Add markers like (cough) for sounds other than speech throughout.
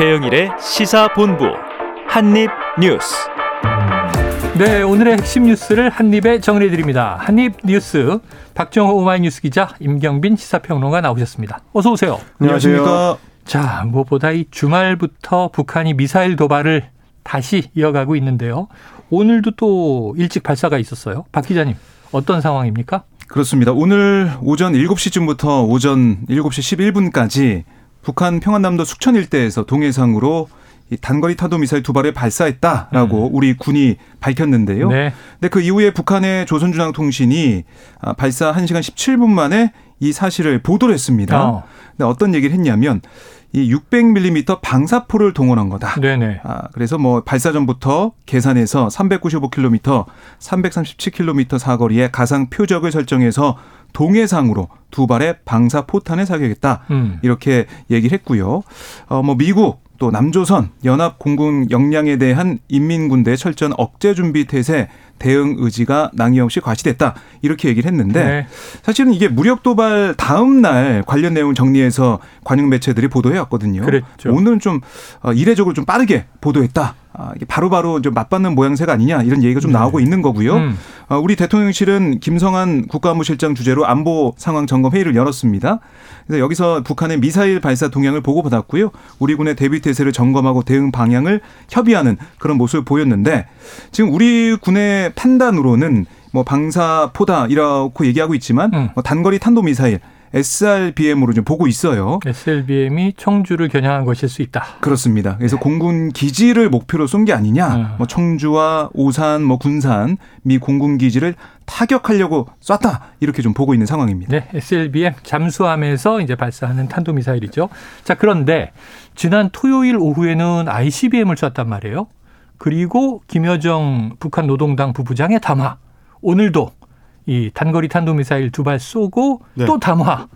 최영일의 시사본부 한입뉴스. 네, 오늘의 핵심 뉴스를 한입에 정리해 드립니다. 한입 뉴스 박정호 오마이뉴스 기자 임경빈 시사평론가 나오셨습니다. 어서 오세요. 안녕하십니까. 자, 무엇보다 이 주말부터 북한이 미사일 도발을 다시 이어가고 있는데요. 오늘도 또 일찍 발사가 있었어요. 박 기자님, 어떤 상황입니까? 그렇습니다. 오늘 오전 7시쯤부터 오전 7시 11분까지 북한 평안남도 숙천 일대에서 동해상으로 이 단거리 탄도 미사일 두 발을 발사했다라고 음. 우리 군이 밝혔는데요. 네. 근데 그 이후에 북한의 조선중앙통신이 아, 발사 1시간 17분 만에 이 사실을 보도를 했습니다. 어. 근데 어떤 얘기를 했냐면 이 600mm 방사포를 동원한 거다. 네네. 아, 그래서 뭐 발사 전부터 계산해서 395km, 337km 사거리의 가상 표적을 설정해서 동해상으로 두 발의 방사 포탄을 사격했다. 음. 이렇게 얘기를 했고요. 어, 뭐 미국 또 남조선 연합 공군 역량에 대한 인민군대 철저한 억제 준비 태세 대응 의지가 낭이 없이 과시됐다 이렇게 얘기를 했는데 네. 사실은 이게 무력 도발 다음 날 관련 내용 정리해서 관영 매체들이 보도해 왔거든요. 그랬죠. 오늘은 좀 어, 이례적으로 좀 빠르게 보도했다. 아, 바로바로 좀 맞받는 모양새가 아니냐 이런 얘기가 좀 네. 나오고 있는 거고요. 음. 어, 우리 대통령실은 김성한 국가안보실장 주재로 안보 상황 점검 회의를 열었습니다. 그래서 여기서 북한의 미사일 발사 동향을 보고받았고요. 우리 군의 대비 태세를 점검하고 대응 방향을 협의하는 그런 모습을 보였는데 지금 우리 군의 판단으로는 뭐 방사포다 이라고 얘기하고 있지만 음. 뭐 단거리 탄도 미사일 SRBM으로 좀 보고 있어요. SRBM이 청주를 겨냥한 것일 수 있다. 그렇습니다. 그래서 네. 공군 기지를 목표로 쏜 게 아니냐. 음. 뭐 청주와 오산, 뭐 군산 미 공군 기지를 타격하려고 쐈다 이렇게 좀 보고 있는 상황입니다. 네, SLBM 잠수함에서 이제 발사하는 탄도 미사일이죠. 자 그런데 지난 토요일 오후에는 ICBM을 쐈단 말이에요. 그리고 김여정 북한 노동당 부부장의 담화 오늘도 이 단거리 탄도미사일 두 발 쏘고 네. 또 담화.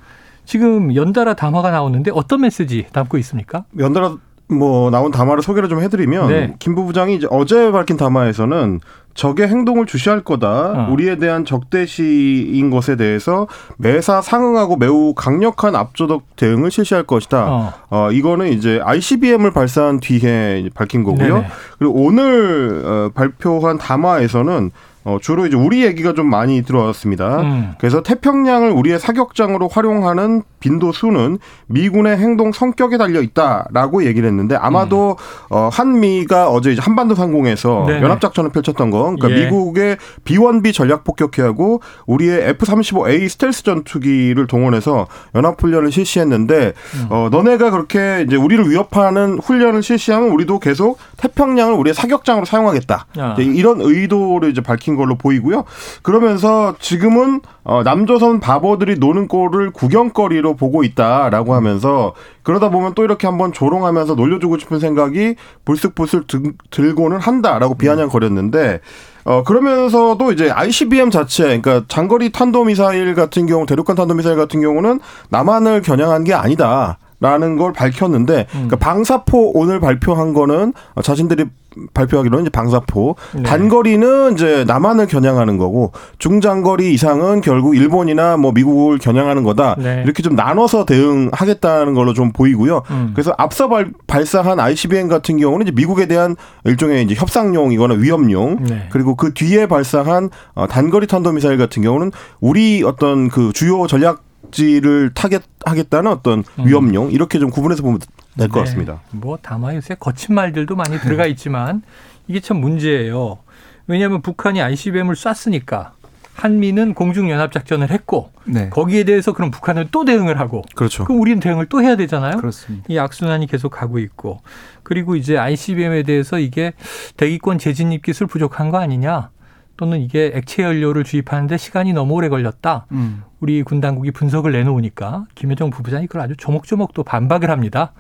지금 연달아 담화가 나오는데 어떤 메시지 담고 있습니까? 연달아 뭐 나온 담화를 소개를 좀 해드리면 네. 김 부부장이 이제 어제 밝힌 담화에서는 적의 행동을 주시할 거다. 어. 우리에 대한 적대시인 것에 대해서 매사 상응하고 매우 강력한 압조적 대응을 실시할 것이다. 어, 어 이거는 이제 ICBM을 발사한 뒤에 밝힌 거고요. 네네. 그리고 오늘 어, 발표한 담화에서는 어, 주로 이제 우리 얘기가 좀 많이 들어왔습니다. 음. 그래서 태평양을 우리의 사격장으로 활용하는 빈도 수는 미군의 행동 성격에 달려 있다라고 얘기를 했는데 아마도 음. 어, 한미가 어제 이제 한반도 상공에서 네네. 연합작전을 펼쳤던 거, 그러니까 예. 미국의 B1B 전략 폭격기하고 우리의 F-35A 스텔스 전투기를 동원해서 연합 훈련을 실시했는데 음. 어, 너네가 그렇게 이제 우리를 위협하는 훈련을 실시하면 우리도 계속 태평양을 우리의 사격장으로 사용하겠다. 아. 이런 의도를 이제 밝힌 밝힌 걸로 보이고요. 그러면서 지금은 어, 남조선 바보들이 노는 꼴을 구경거리로 보고 있다라고 하면서 그러다 보면 또 이렇게 한번 조롱하면서 놀려주고 싶은 생각이 불쑥불쑥 들 고는 한다라고 비아냥거렸는데 어 그러면서도 이제 ICBM 자체 그러니까 장거리 탄도 미사일 같은 경우 대륙간 탄도 미사일 같은 경우는 남한을 겨냥한 게 아니다. 라는 걸 밝혔는데 음. 그러니까 방사포 오늘 발표한 거는 자신들이 발표하기로는 이제 방사포 네. 단거리는 이제 남한을 겨냥하는 거고 중장거리 이상은 결국 일본이나 뭐 미국을 겨냥하는 거다 네. 이렇게 좀 나눠서 대응하겠다는 걸로 좀 보이고요. 음. 그래서 앞서 발, 발사한 ICBM 같은 경우는 이제 미국에 대한 일종의 이제 협상용이거나 위협용 네. 그리고 그 뒤에 발사한 어, 단거리 탄도미사일 같은 경우는 우리 어떤 그 주요 전략 지를 타겟하겠다는 어떤 음. 위험용 이렇게 좀 구분해서 보면 될것 네. 같습니다. 뭐 다만 요새 거친 말들도 많이 들어가 있지만 이게 참 문제예요. 왜냐하면 북한이 ICBM을 쐈으니까 한미는 공중연합작전을 했고 네. 거기에 대해서 그럼 북한은 또 대응을 하고 그렇죠. 그럼 우리는 대응을 또 해야 되잖아요. 그렇습니다. 이 악순환이 계속 가고 있고 그리고 이제 ICBM에 대해서 이게 대기권 재진입 기술 부족한 거 아니냐 또는 이게 액체 연료를 주입하는데 시간이 너무 오래 걸렸다. 음. 우리 군 당국이 분석을 내놓으니까 김여정 부부장이 그걸 아주 조목조목 또 반박을 합니다.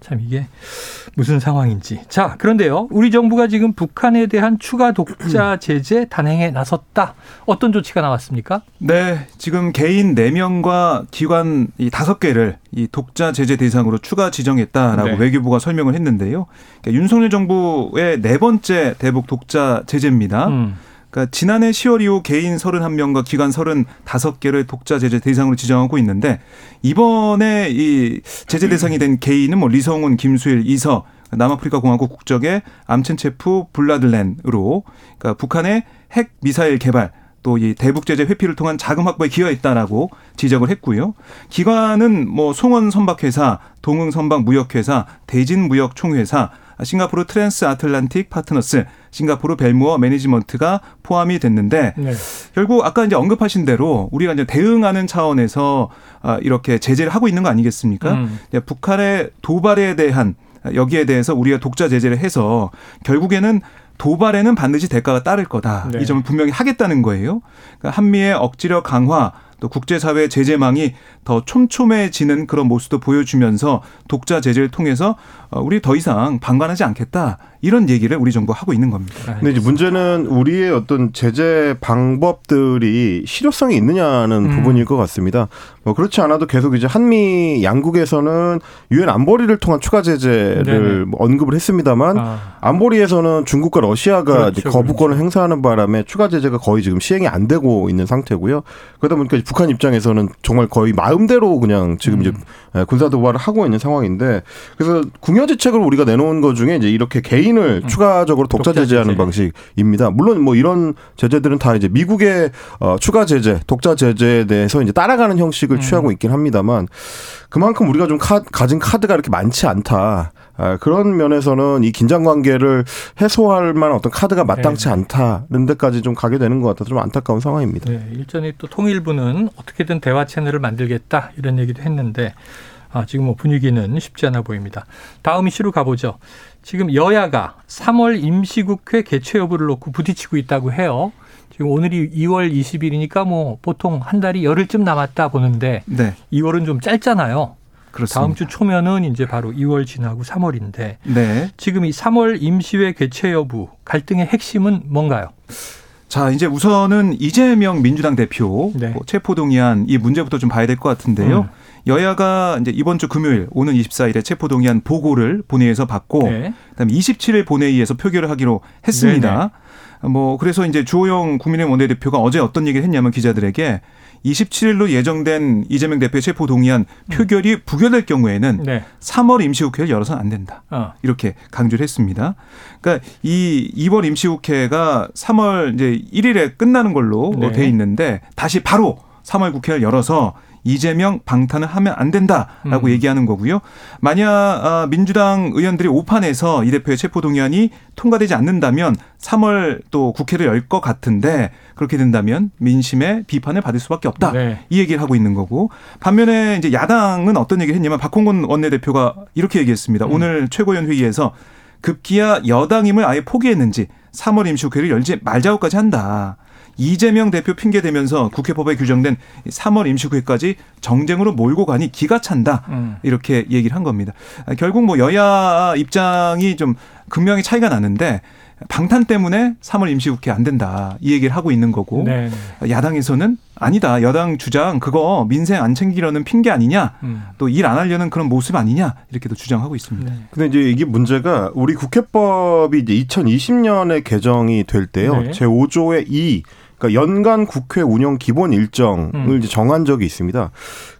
참 이게 무슨 상황인지. 자, 그런데요. 우리 정부가 지금 북한에 대한 추가 독자 (clears throat) 제재 단행에 나섰다. 어떤 조치가 나왔습니까? 네. 지금 개인 4명과 기관 이 5개를 이 독자 제재 대상으로 추가 지정했다라고 네. 외교부가 설명을 했는데요. 그러니까 윤석열 정부의 네 번째 대북 독자 제재입니다. 음. 그러니까 지난해 10월 이후 개인 31명과 기관 35개를 독자 제재 대상으로 지정하고 있는데 이번에 이 제재 대상이 된 개인은 뭐 리성훈, 김수일, 이서 남아프리카 공화국 국적의 암첸체프 블라들렌으로 그러니까 북한의 핵 미사일 개발 또 이 대북 제재 회피를 통한 자금 확보에 기여했다라고 지적을 했고요. 기관은 뭐 송원 선박회사, 동흥 선박 무역회사, 대진 무역 총회사, 싱가포르 트랜스 아틀란틱 파트너스, 싱가포르 벨무어 매니지먼트가 포함이 됐는데 네. 결국 아까 이제 언급하신 대로 우리가 이제 대응하는 차원에서 아, 이렇게 제재를 하고 있는 거 아니겠습니까? 음. 북한의 도발에 대한 여기에 대해서 우리가 독자 제재를 해서 결국에는 도발에는 반드시 대가가 따를 거다. 네. 이 점을 분명히 하겠다는 거예요. 그러니까 한미의 억지력 강화 또 국제사회 제재망이 더 촘촘해지는 그런 모습도 보여주면서 독자 제재를 통해서 어, 우리 더 이상 방관하지 않겠다 이런 얘기를 우리 정부가 하고 있는 겁니다. 근데 이제 문제는 우리의 어떤 제재 방법들이 실효성이 있느냐는 음. 부분일 것 같습니다. 뭐 그렇지 않아도 계속 이제 한미 양국에서는 유엔 안보리를 통한 추가 제재를 뭐 언급을 했습니다만 아. 안보리에서는 중국과 러시아가 그렇죠, 거부권을 그렇죠. 행사하는 바람에 추가 제재가 거의 지금 시행이 안 되고 있는 상태고요. 그러다 보니까 북한 입장에서는 정말 거의 마음대로 그냥 지금 음. 이제 군사 도발을 하고 있는 상황인데 그래서 궁여지책을 우리가 내놓은 것 중에 이제 이렇게 개인 을 음. 추가적으로 독자 제재하는 방식입니다. 물론 뭐 이런 제재들은 다 이제 미국의 어, 추가 제재, 독자 제재에 대해서 이제 따라가는 형식을 음. 취하고 있긴 합니다만 그만큼 우리가 좀 카, 가진 카드가 이렇게 많지 않다. 아, 그런 면에서는 이 긴장 관계를 해소할 만한 어떤 카드가 마땅치 네. 않다는 데까지 좀 가게 되는 것 같아서 좀 안타까운 상황입니다. 네, 일전에 또 통일부는 어떻게든 대화 채널을 만들겠다 이런 얘기도 했는데 아, 지금 뭐 분위기는 쉽지 않아 보입니다. 다음 이슈로 가보죠. 지금 여야가 3월 임시국회 개최 여부를 놓고 부딪히고 있다고 해요. 지금 오늘이 2월 20일이니까 뭐 보통 한 달이 열흘쯤 남았다 보는데 네. 2월은 좀 짧잖아요. 그렇습니다. 다음 주 초면은 이제 바로 2월 지나고 3월인데 네. 지금 이 3월 임시회 개최 여부 갈등의 핵심은 뭔가요? 자, 이제 우선은 이재명 민주당 대표 네. 뭐 체포동의안 이 문제부터 좀 봐야 될 것 같은데요. 음. 여야가 이제 이번 주 금요일 오는 24일에 체포 동의안 보고를 본회의에서 받고 네. 그다음에 27일 본회의에서 표결을 하기로 했습니다. 네네. 뭐 그래서 이제 주호영 국민의힘 원내대표가 어제 어떤 얘기를 했냐면 기자들에게 27일로 예정된 이재명 대표의 체포 동의안 음. 표결이 부결될 경우에는 네. 3월 임시국회를 열어서는 안 된다. 어. 이렇게 강조를 했습니다. 그러니까 이 이번 임시국회가 3월 이제 1일에 끝나는 걸로 네. 돼 있는데 다시 바로 3월 국회를 열어서 이재명 방탄을 하면 안 된다라고 음. 얘기하는 거고요. 만약 아, 민주당 의원들이 오판해서 이 대표의 체포 동의안이 통과되지 않는다면 3월 또 국회를 열 것 같은데 그렇게 된다면 민심의 비판을 받을 수밖에 없다. 네. 이 얘기를 하고 있는 거고 반면에 이제 야당은 어떤 얘기를 했냐면 박홍근 원내대표가 이렇게 얘기했습니다. 음. 오늘 최고위원 회의에서 급기야 여당임을 아예 포기했는지 3월 임시국회를 열지 말자고까지 한다. 이재명 대표 핑계 대면서 국회법에 규정된 3월 임시국회까지 정쟁으로 몰고 가니 기가 찬다. 음. 이렇게 얘기를 한 겁니다. 결국 뭐 여야 입장이 좀 극명히 차이가 나는데 방탄 때문에 3월 임시국회 안 된다. 이 얘기를 하고 있는 거고 네, 네. 야당에서는 아니다. 여당 주장 그거 민생 안 챙기려는 핑계 아니냐. 음. 또일 안 하려는 그런 모습 아니냐. 이렇게도 주장하고 있습니다. 네. 근데 이제 이게 문제가 우리 국회법이 이제 2020년에 개정이 될 때요. 네. 제 5조의 2 그러니까 연간 국회 운영 기본 일정을 음. 정한 적이 있습니다.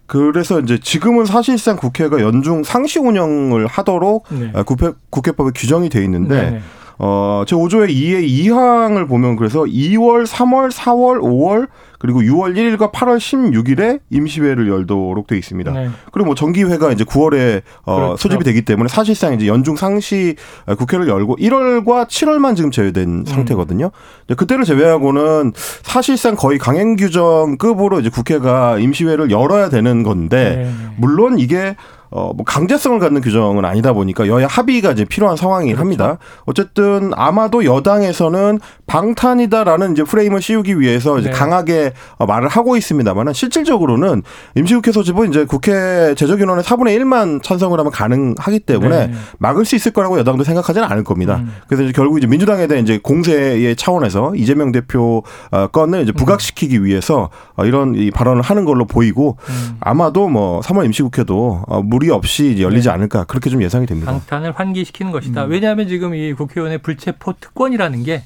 그래서 이제 지금은 사실상 국회가 연중 상시 운영을 하도록 네. 국회, 국회법에 규정이 돼 있는데 네. 어, 제 5조의 2의 2항을 보면 그래서 2월, 3월, 4월, 5월 그리고 6월 1일과 8월 16일에 임시회를 열도록 돼 있습니다. 네. 그리고 뭐 정기회가 이제 9월에 어, 그렇죠. 소집이 되기 때문에 사실상 이제 연중 상시 국회를 열고 1월과 7월만 지금 제외된 음. 상태거든요. 그때를 제외하고는 사실상 거의 강행 규정급으로 이제 국회가 임시회를 열어야 되는 건데 네. 물론 이게 어, 뭐 강제성을 갖는 규정은 아니다 보니까 여야 합의가 이제 필요한 상황이긴 그렇죠. 합니다. 어쨌든 아마도 여당에서는 방탄이다라는 이제 프레임을 씌우기 위해서 이제 네. 강하게 어, 말을 하고 있습니다만은 실질적으로는 임시국회 소집은 이제 국회 제적인원의 4분의 1만 찬성을 하면 가능하기 때문에 네. 막을 수 있을 거라고 여당도 생각하지는 않을 겁니다. 음. 그래서 이제 결국 이제 민주당에 대한 이제 공세의 차원에서 이재명 대표 어, 건을 이제 부각시키기 음. 위해서 어, 이런 이 발언을 하는 걸로 보이고 음. 아마도 뭐 3월 임시국회도 무리 없이 열리지 네. 않을까 그렇게 좀 예상이 됩니다. 방탄을 환기시키는 것이다. 음. 왜냐하면 지금 이 국회의원의 불체포 특권이라는 게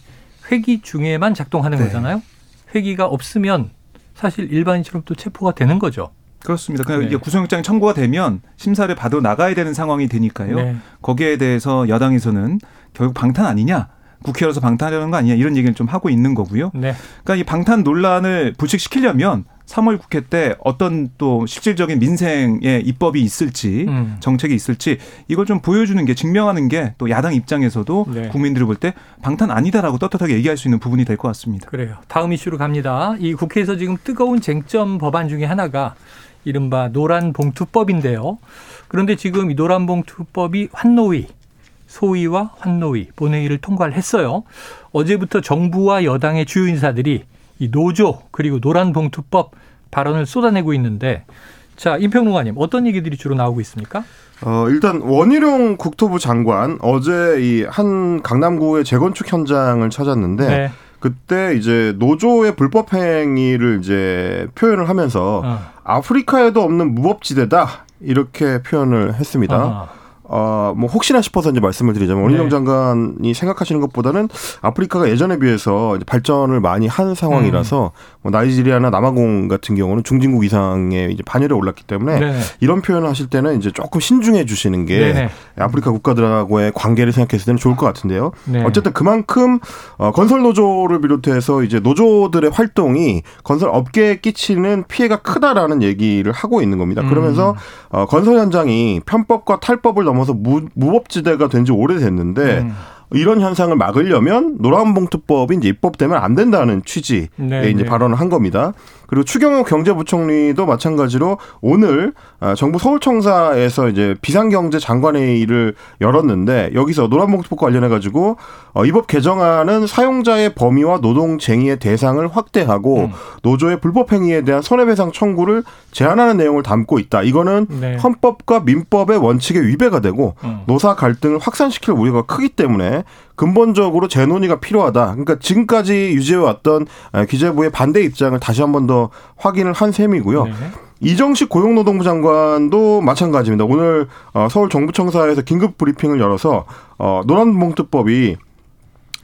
회기 중에만 작동하는 네. 거잖아요. 회기가 없으면 사실 일반인처럼 또 체포가 되는 거죠. 그렇습니다. 그냥 네. 이게 구속영장이 청구가 되면 심사를 받아 나가야 되는 상황이 되니까요. 네. 거기에 대해서 여당에서는 결국 방탄 아니냐? 국회로서 방탄하려는 거 아니냐 이런 얘기를 좀 하고 있는 거고요. 네. 그러니까 이 방탄 논란을 불식시키려면 3월 국회 때 어떤 또 실질적인 민생의 입법이 있을지 음. 정책이 있을지 이걸 좀 보여주는 게 증명하는 게 또 야당 입장에서도 네. 국민들을 볼 때 방탄 아니다라고 떳떳하게 얘기할 수 있는 부분이 될 것 같습니다. 그래요. 다음 이슈로 갑니다. 이 국회에서 지금 뜨거운 쟁점 법안 중에 하나가 이른바 노란 봉투법인데요. 그런데 지금 이 노란 봉투법이 환노위 소위와 환노위 본회의를 통과를 했어요. 어제부터 정부와 여당의 주요 인사들이 이 노조 그리고 노란봉투법 발언을 쏟아내고 있는데 자 임평로가님 어떤 얘기들이 주로 나오고 있습니까? 어, 일단 원희룡 국토부 장관 어제 이 한 강남구의 재건축 현장을 찾았는데 네. 그때 이제 노조의 불법 행위를 이제 표현을 하면서 어. 아프리카에도 없는 무법지대다 이렇게 표현을 했습니다. 어. 어, 뭐 혹시나 싶어서 이제 말씀을 드리자면 원희룡 네. 장관이 생각하시는 것보다는 아프리카가 예전에 비해서 발전을 많이 한 상황이라서 음. 뭐 나이지리아나 남아공 같은 경우는 중진국 이상의 이제 반열에 올랐기 때문에 네. 이런 표현을 하실 때는 이제 조금 신중해 주시는 게 네. 아프리카 국가들하고의 관계를 생각했을 때는 좋을 것 같은데요. 네. 어쨌든 그만큼 어, 건설 노조를 비롯해서 이제 노조들의 활동이 건설 업계에 끼치는 피해가 크다라는 얘기를 하고 있는 겁니다. 음. 그러면서 어, 건설 현장이 편법과 탈법을 넘어서 무, 무법지대가 된 지 오래됐는데 음. 이런 현상을 막으려면 노란봉투법이 이제 입법되면 안 된다는 취지의 네, 이제 네. 발언을 한 겁니다. 그리고 추경호 경제부총리도 마찬가지로 오늘 아, 정부 서울청사에서 이제 비상경제 장관회의를 열었는데 여기서 노란봉투법과 관련해 가지고 어, 이법 개정안은 사용자의 범위와 노동쟁의의 대상을 확대하고 음. 노조의 불법 행위에 대한 손해배상 청구를 제한하는 내용을 담고 있다. 이거는 네. 헌법과 민법의 원칙에 위배가 되고 음. 노사 갈등을 확산시킬 우려가 크기 때문에 근본적으로 재논의가 필요하다. 그러니까 지금까지 유지해왔던 아, 기재부의 반대 입장을 다시 한 번 더 확인을 한 셈이고요. 네. 이정식 고용노동부 장관도 마찬가지입니다. 오늘 어, 서울 정부청사에서 긴급 브리핑을 열어서 어, 노란봉투법이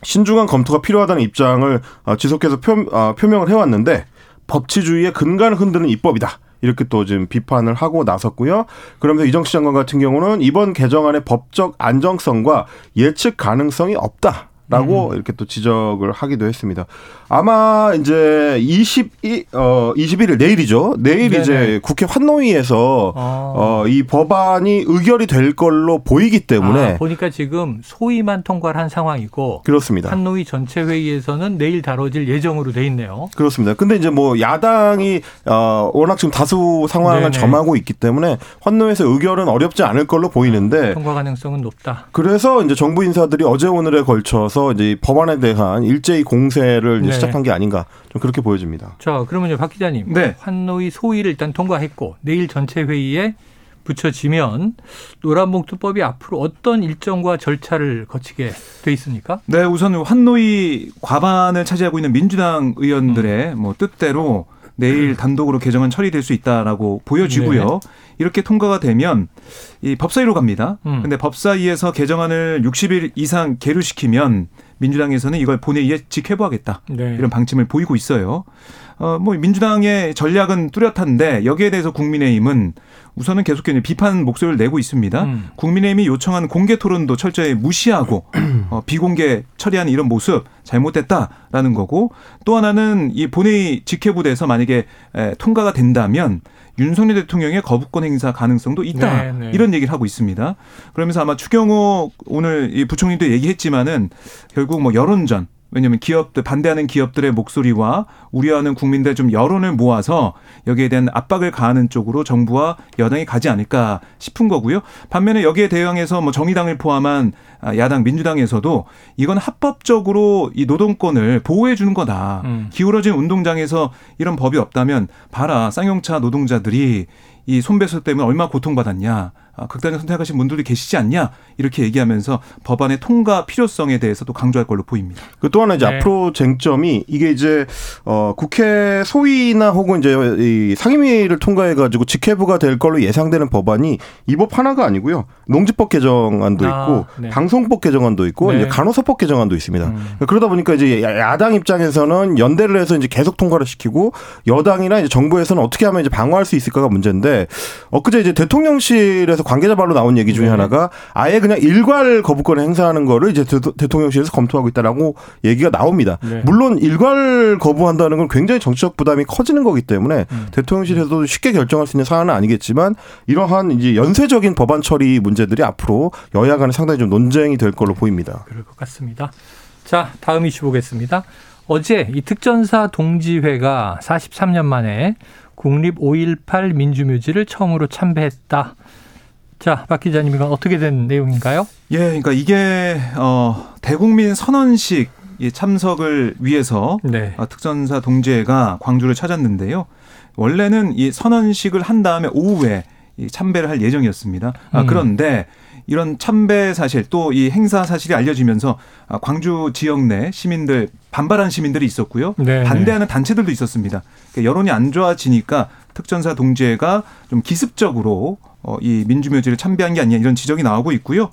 신중한 검토가 필요하다는 입장을 어, 지속해서 표, 표명을 해왔는데 법치주의의 근간을 흔드는 입법이다. 이렇게 또 지금 비판을 하고 나섰고요. 그러면서 이정식 장관 같은 경우는 이번 개정안의 법적 안정성과 예측 가능성이 없다. 라고 음. 이렇게 또 지적을 하기도 했습니다. 아마 이제 22, 어, 21일 내일이죠. 내일 네네. 이제 국회 환노위에서 아. 어, 이 법안이 의결이 될 걸로 보이기 때문에 아, 보니까 지금 소위만 통과를 한 상황이고 그렇습니다. 환노위 전체 회의에서는 내일 다뤄질 예정으로 돼 있네요. 그렇습니다. 근데 이제 뭐 야당이 어, 워낙 지금 다수 상황을 네네. 점하고 있기 때문에 환노위에서 의결은 어렵지 않을 걸로 보이는데 통과 가능성은 높다. 그래서 이제 정부 인사들이 어제 오늘에 걸쳐서 해서 이제 법안에 대한 일제히 공세를 네. 시작한 게 아닌가 좀 그렇게 보여집니다. 자, 그러면요, 박 기자님. 네. 환노위 소위를 일단 통과했고 내일 전체 회의에 붙여지면 노란봉투법이 앞으로 어떤 일정과 절차를 거치게 돼 있습니까? 네, 우선 환노위 과반을 차지하고 있는 민주당 의원들의 음. 뭐 뜻대로 내일 단독으로 개정안 처리될 수 있다라고 보여지고요. 네. 이렇게 통과가 되면 이 법사위로 갑니다. 음. 근데 법사위에서 개정안을 60일 이상 계류시키면 민주당에서는 이걸 본회의에 직회부하겠다. 네. 이런 방침을 보이고 있어요. 어, 뭐 민주당의 전략은 뚜렷한데 여기에 대해서 국민의힘은 우선은 계속해서 비판 목소리를 내고 있습니다. 음. 국민의힘이 요청한 공개 토론도 철저히 무시하고 어, 비공개 처리하는 이런 모습 잘못됐다라는 거고 또 하나는 이 본회의 직회부돼서 만약에 에, 통과가 된다면 윤석열 대통령의 거부권 행사 가능성도 있다. 네, 네. 이런 얘기를 하고 있습니다. 그러면서 아마 추경호 오늘 이 부총리도 얘기했지만은 결국 뭐 여론전 왜냐하면 기업들 반대하는 기업들의 목소리와 우려하는 국민들 좀 여론을 모아서 여기에 대한 압박을 가하는 쪽으로 정부와 여당이 가지 않을까 싶은 거고요. 반면에 여기에 대응해서 뭐 정의당을 포함한 야당 민주당에서도 이건 합법적으로 이 노동권을 보호해 주는 거다. 음. 기울어진 운동장에서 이런 법이 없다면 봐라 쌍용차 노동자들이 이 손배소 때문에 얼마나 고통받았냐. 아, 극단적 선택하신 분들이 계시지 않냐 이렇게 얘기하면서 법안의 통과 필요성에 대해서도 강조할 걸로 보입니다. 그또 하나 이제 네. 앞으로 쟁점이 이게 이제 어 국회 소위나 혹은 이제 이 상임위를 통과해 가지고 직회부가 될 걸로 예상되는 법안이 이 법 하나가 아니고요. 농지법 개정안도 아, 있고 네. 방송법 개정안도 있고 네. 이제 간호사법 개정안도 있습니다. 음. 그러다 보니까 이제 야당 입장에서는 연대를 해서 이제 계속 통과를 시키고 여당이나 이제 정부에서는 어떻게 하면 이제 방어할 수 있을까가 문제인데 엊그제 이제 대통령실에서 관계자 발로 나온 얘기 중에 네. 하나가 아예 그냥 일괄 거부권을 행사하는 거를 이제 대 통령실에서 검토하고 있다라고 얘기가 나옵니다. 네. 물론 일괄 거부한다는 건 굉장히 정치적 부담이 커지는 거기 때문에 음. 대통령실에서도 쉽게 결정할 수 있는 사안은 아니겠지만 이러한 이제 연쇄적인 법안 처리 문제들이 앞으로 여야 간에 상당히 좀 논쟁이 될 걸로 보입니다. 그럴 것 같습니다. 자, 다음 이슈 보겠습니다. 어제 이 특전사 동지회가 43년 만에 국립 5.18 민주묘지를 처음으로 참배했다. 자, 박 기자님 이건 어떻게 된 내용인가요? 예, 그러니까 이게 어 대국민 선언식 참석을 위해서 네. 어, 특전사 동지회가 광주를 찾았는데요. 원래는 이 선언식을 한 다음에 오후에 참배를 할 예정이었습니다. 아, 음. 그런데 이런 참배 사실 또 이 행사 사실이 알려지면서 아, 광주 지역 내 시민들 반발한 시민들이 있었고요. 네, 네. 반대하는 단체들도 있었습니다. 그러니까 여론이 안 좋아지니까 특전사 동지회가 좀 기습적으로 어, 이 민주묘지를 참배한 게 아니냐 이런 지적이 나오고 있고요.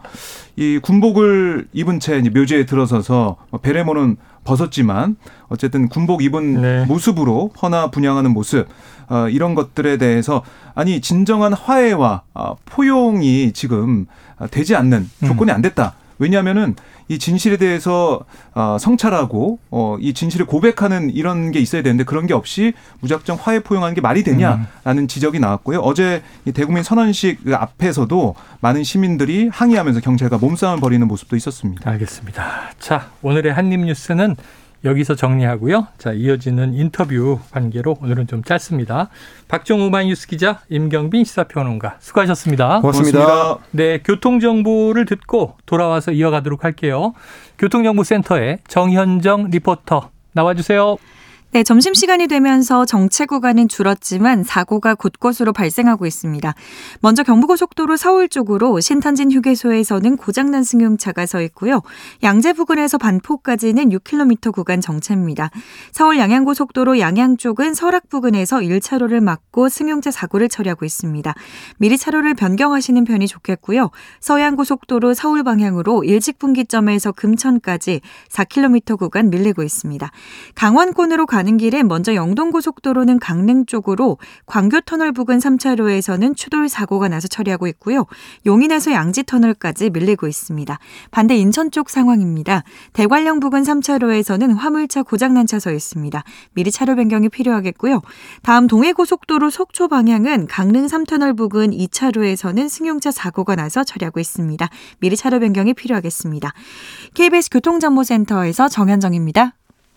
이 군복을 입은 채 묘지에 들어서서 뭐 베레모는 벗었지만 어쨌든 군복 입은 네. 모습으로 허나 분양하는 모습 어, 이런 것들에 대해서 아니 진정한 화해와 어, 포용이 지금 되지 않는 조건이 안 됐다. 왜냐하면은 이 진실에 대해서 어, 성찰하고 어, 이 진실을 고백하는 이런 게 있어야 되는데 그런 게 없이 무작정 화해 포용하는 게 말이 되냐라는 음. 지적이 나왔고요. 어제 이 대국민 선언식 그 앞에서도 많은 시민들이 항의하면서 경찰과 몸싸움을 벌이는 모습도 있었습니다. 알겠습니다. 자, 오늘의 한입 뉴스는 여기서 정리하고요. 자, 이어지는 인터뷰 관계로 오늘은 좀 짧습니다. 박정우 마이뉴스 기자, 임경빈 시사평론가 수고하셨습니다. 고맙습니다. 고맙습니다. 네, 교통 정보를 듣고 돌아와서 이어가도록 할게요. 교통정보센터의 정현정 리포터 나와주세요. 네, 점심시간이 되면서 정체 구간은 줄었지만 사고가 곳곳으로 발생하고 있습니다. 먼저 경부고속도로 서울 쪽으로 신탄진 휴게소에서는 고장난 승용차가 서 있고요. 양재 부근에서 반포까지는 6km 구간 정체입니다. 서울 양양고속도로 양양 쪽은 설악 부근에서 1차로를 막고 승용차 사고를 처리하고 있습니다. 미리 차로를 변경하시는 편이 좋겠고요. 서양고속도로 서울 방향으로 일직분기점에서 금천까지 4km 구간 밀리고 있습니다. 강원권으로 가 가는 길에 먼저 영동고속도로는 강릉 쪽으로 광교터널 부근 3차로에서는 추돌 사고가 나서 처리하고 있고요. 용인에서 양지터널까지 밀리고 있습니다. 반대 인천 쪽 상황입니다. 대관령 부근 3차로에서는 화물차 고장난 차 서 있습니다. 미리 차로 변경이 필요하겠고요. 다음 동해고속도로 속초 방향은 강릉 3터널 부근 2차로에서는 승용차 사고가 나서 처리하고 있습니다. 미리 차로 변경이 필요하겠습니다. KBS 교통정보센터에서 정현정입니다.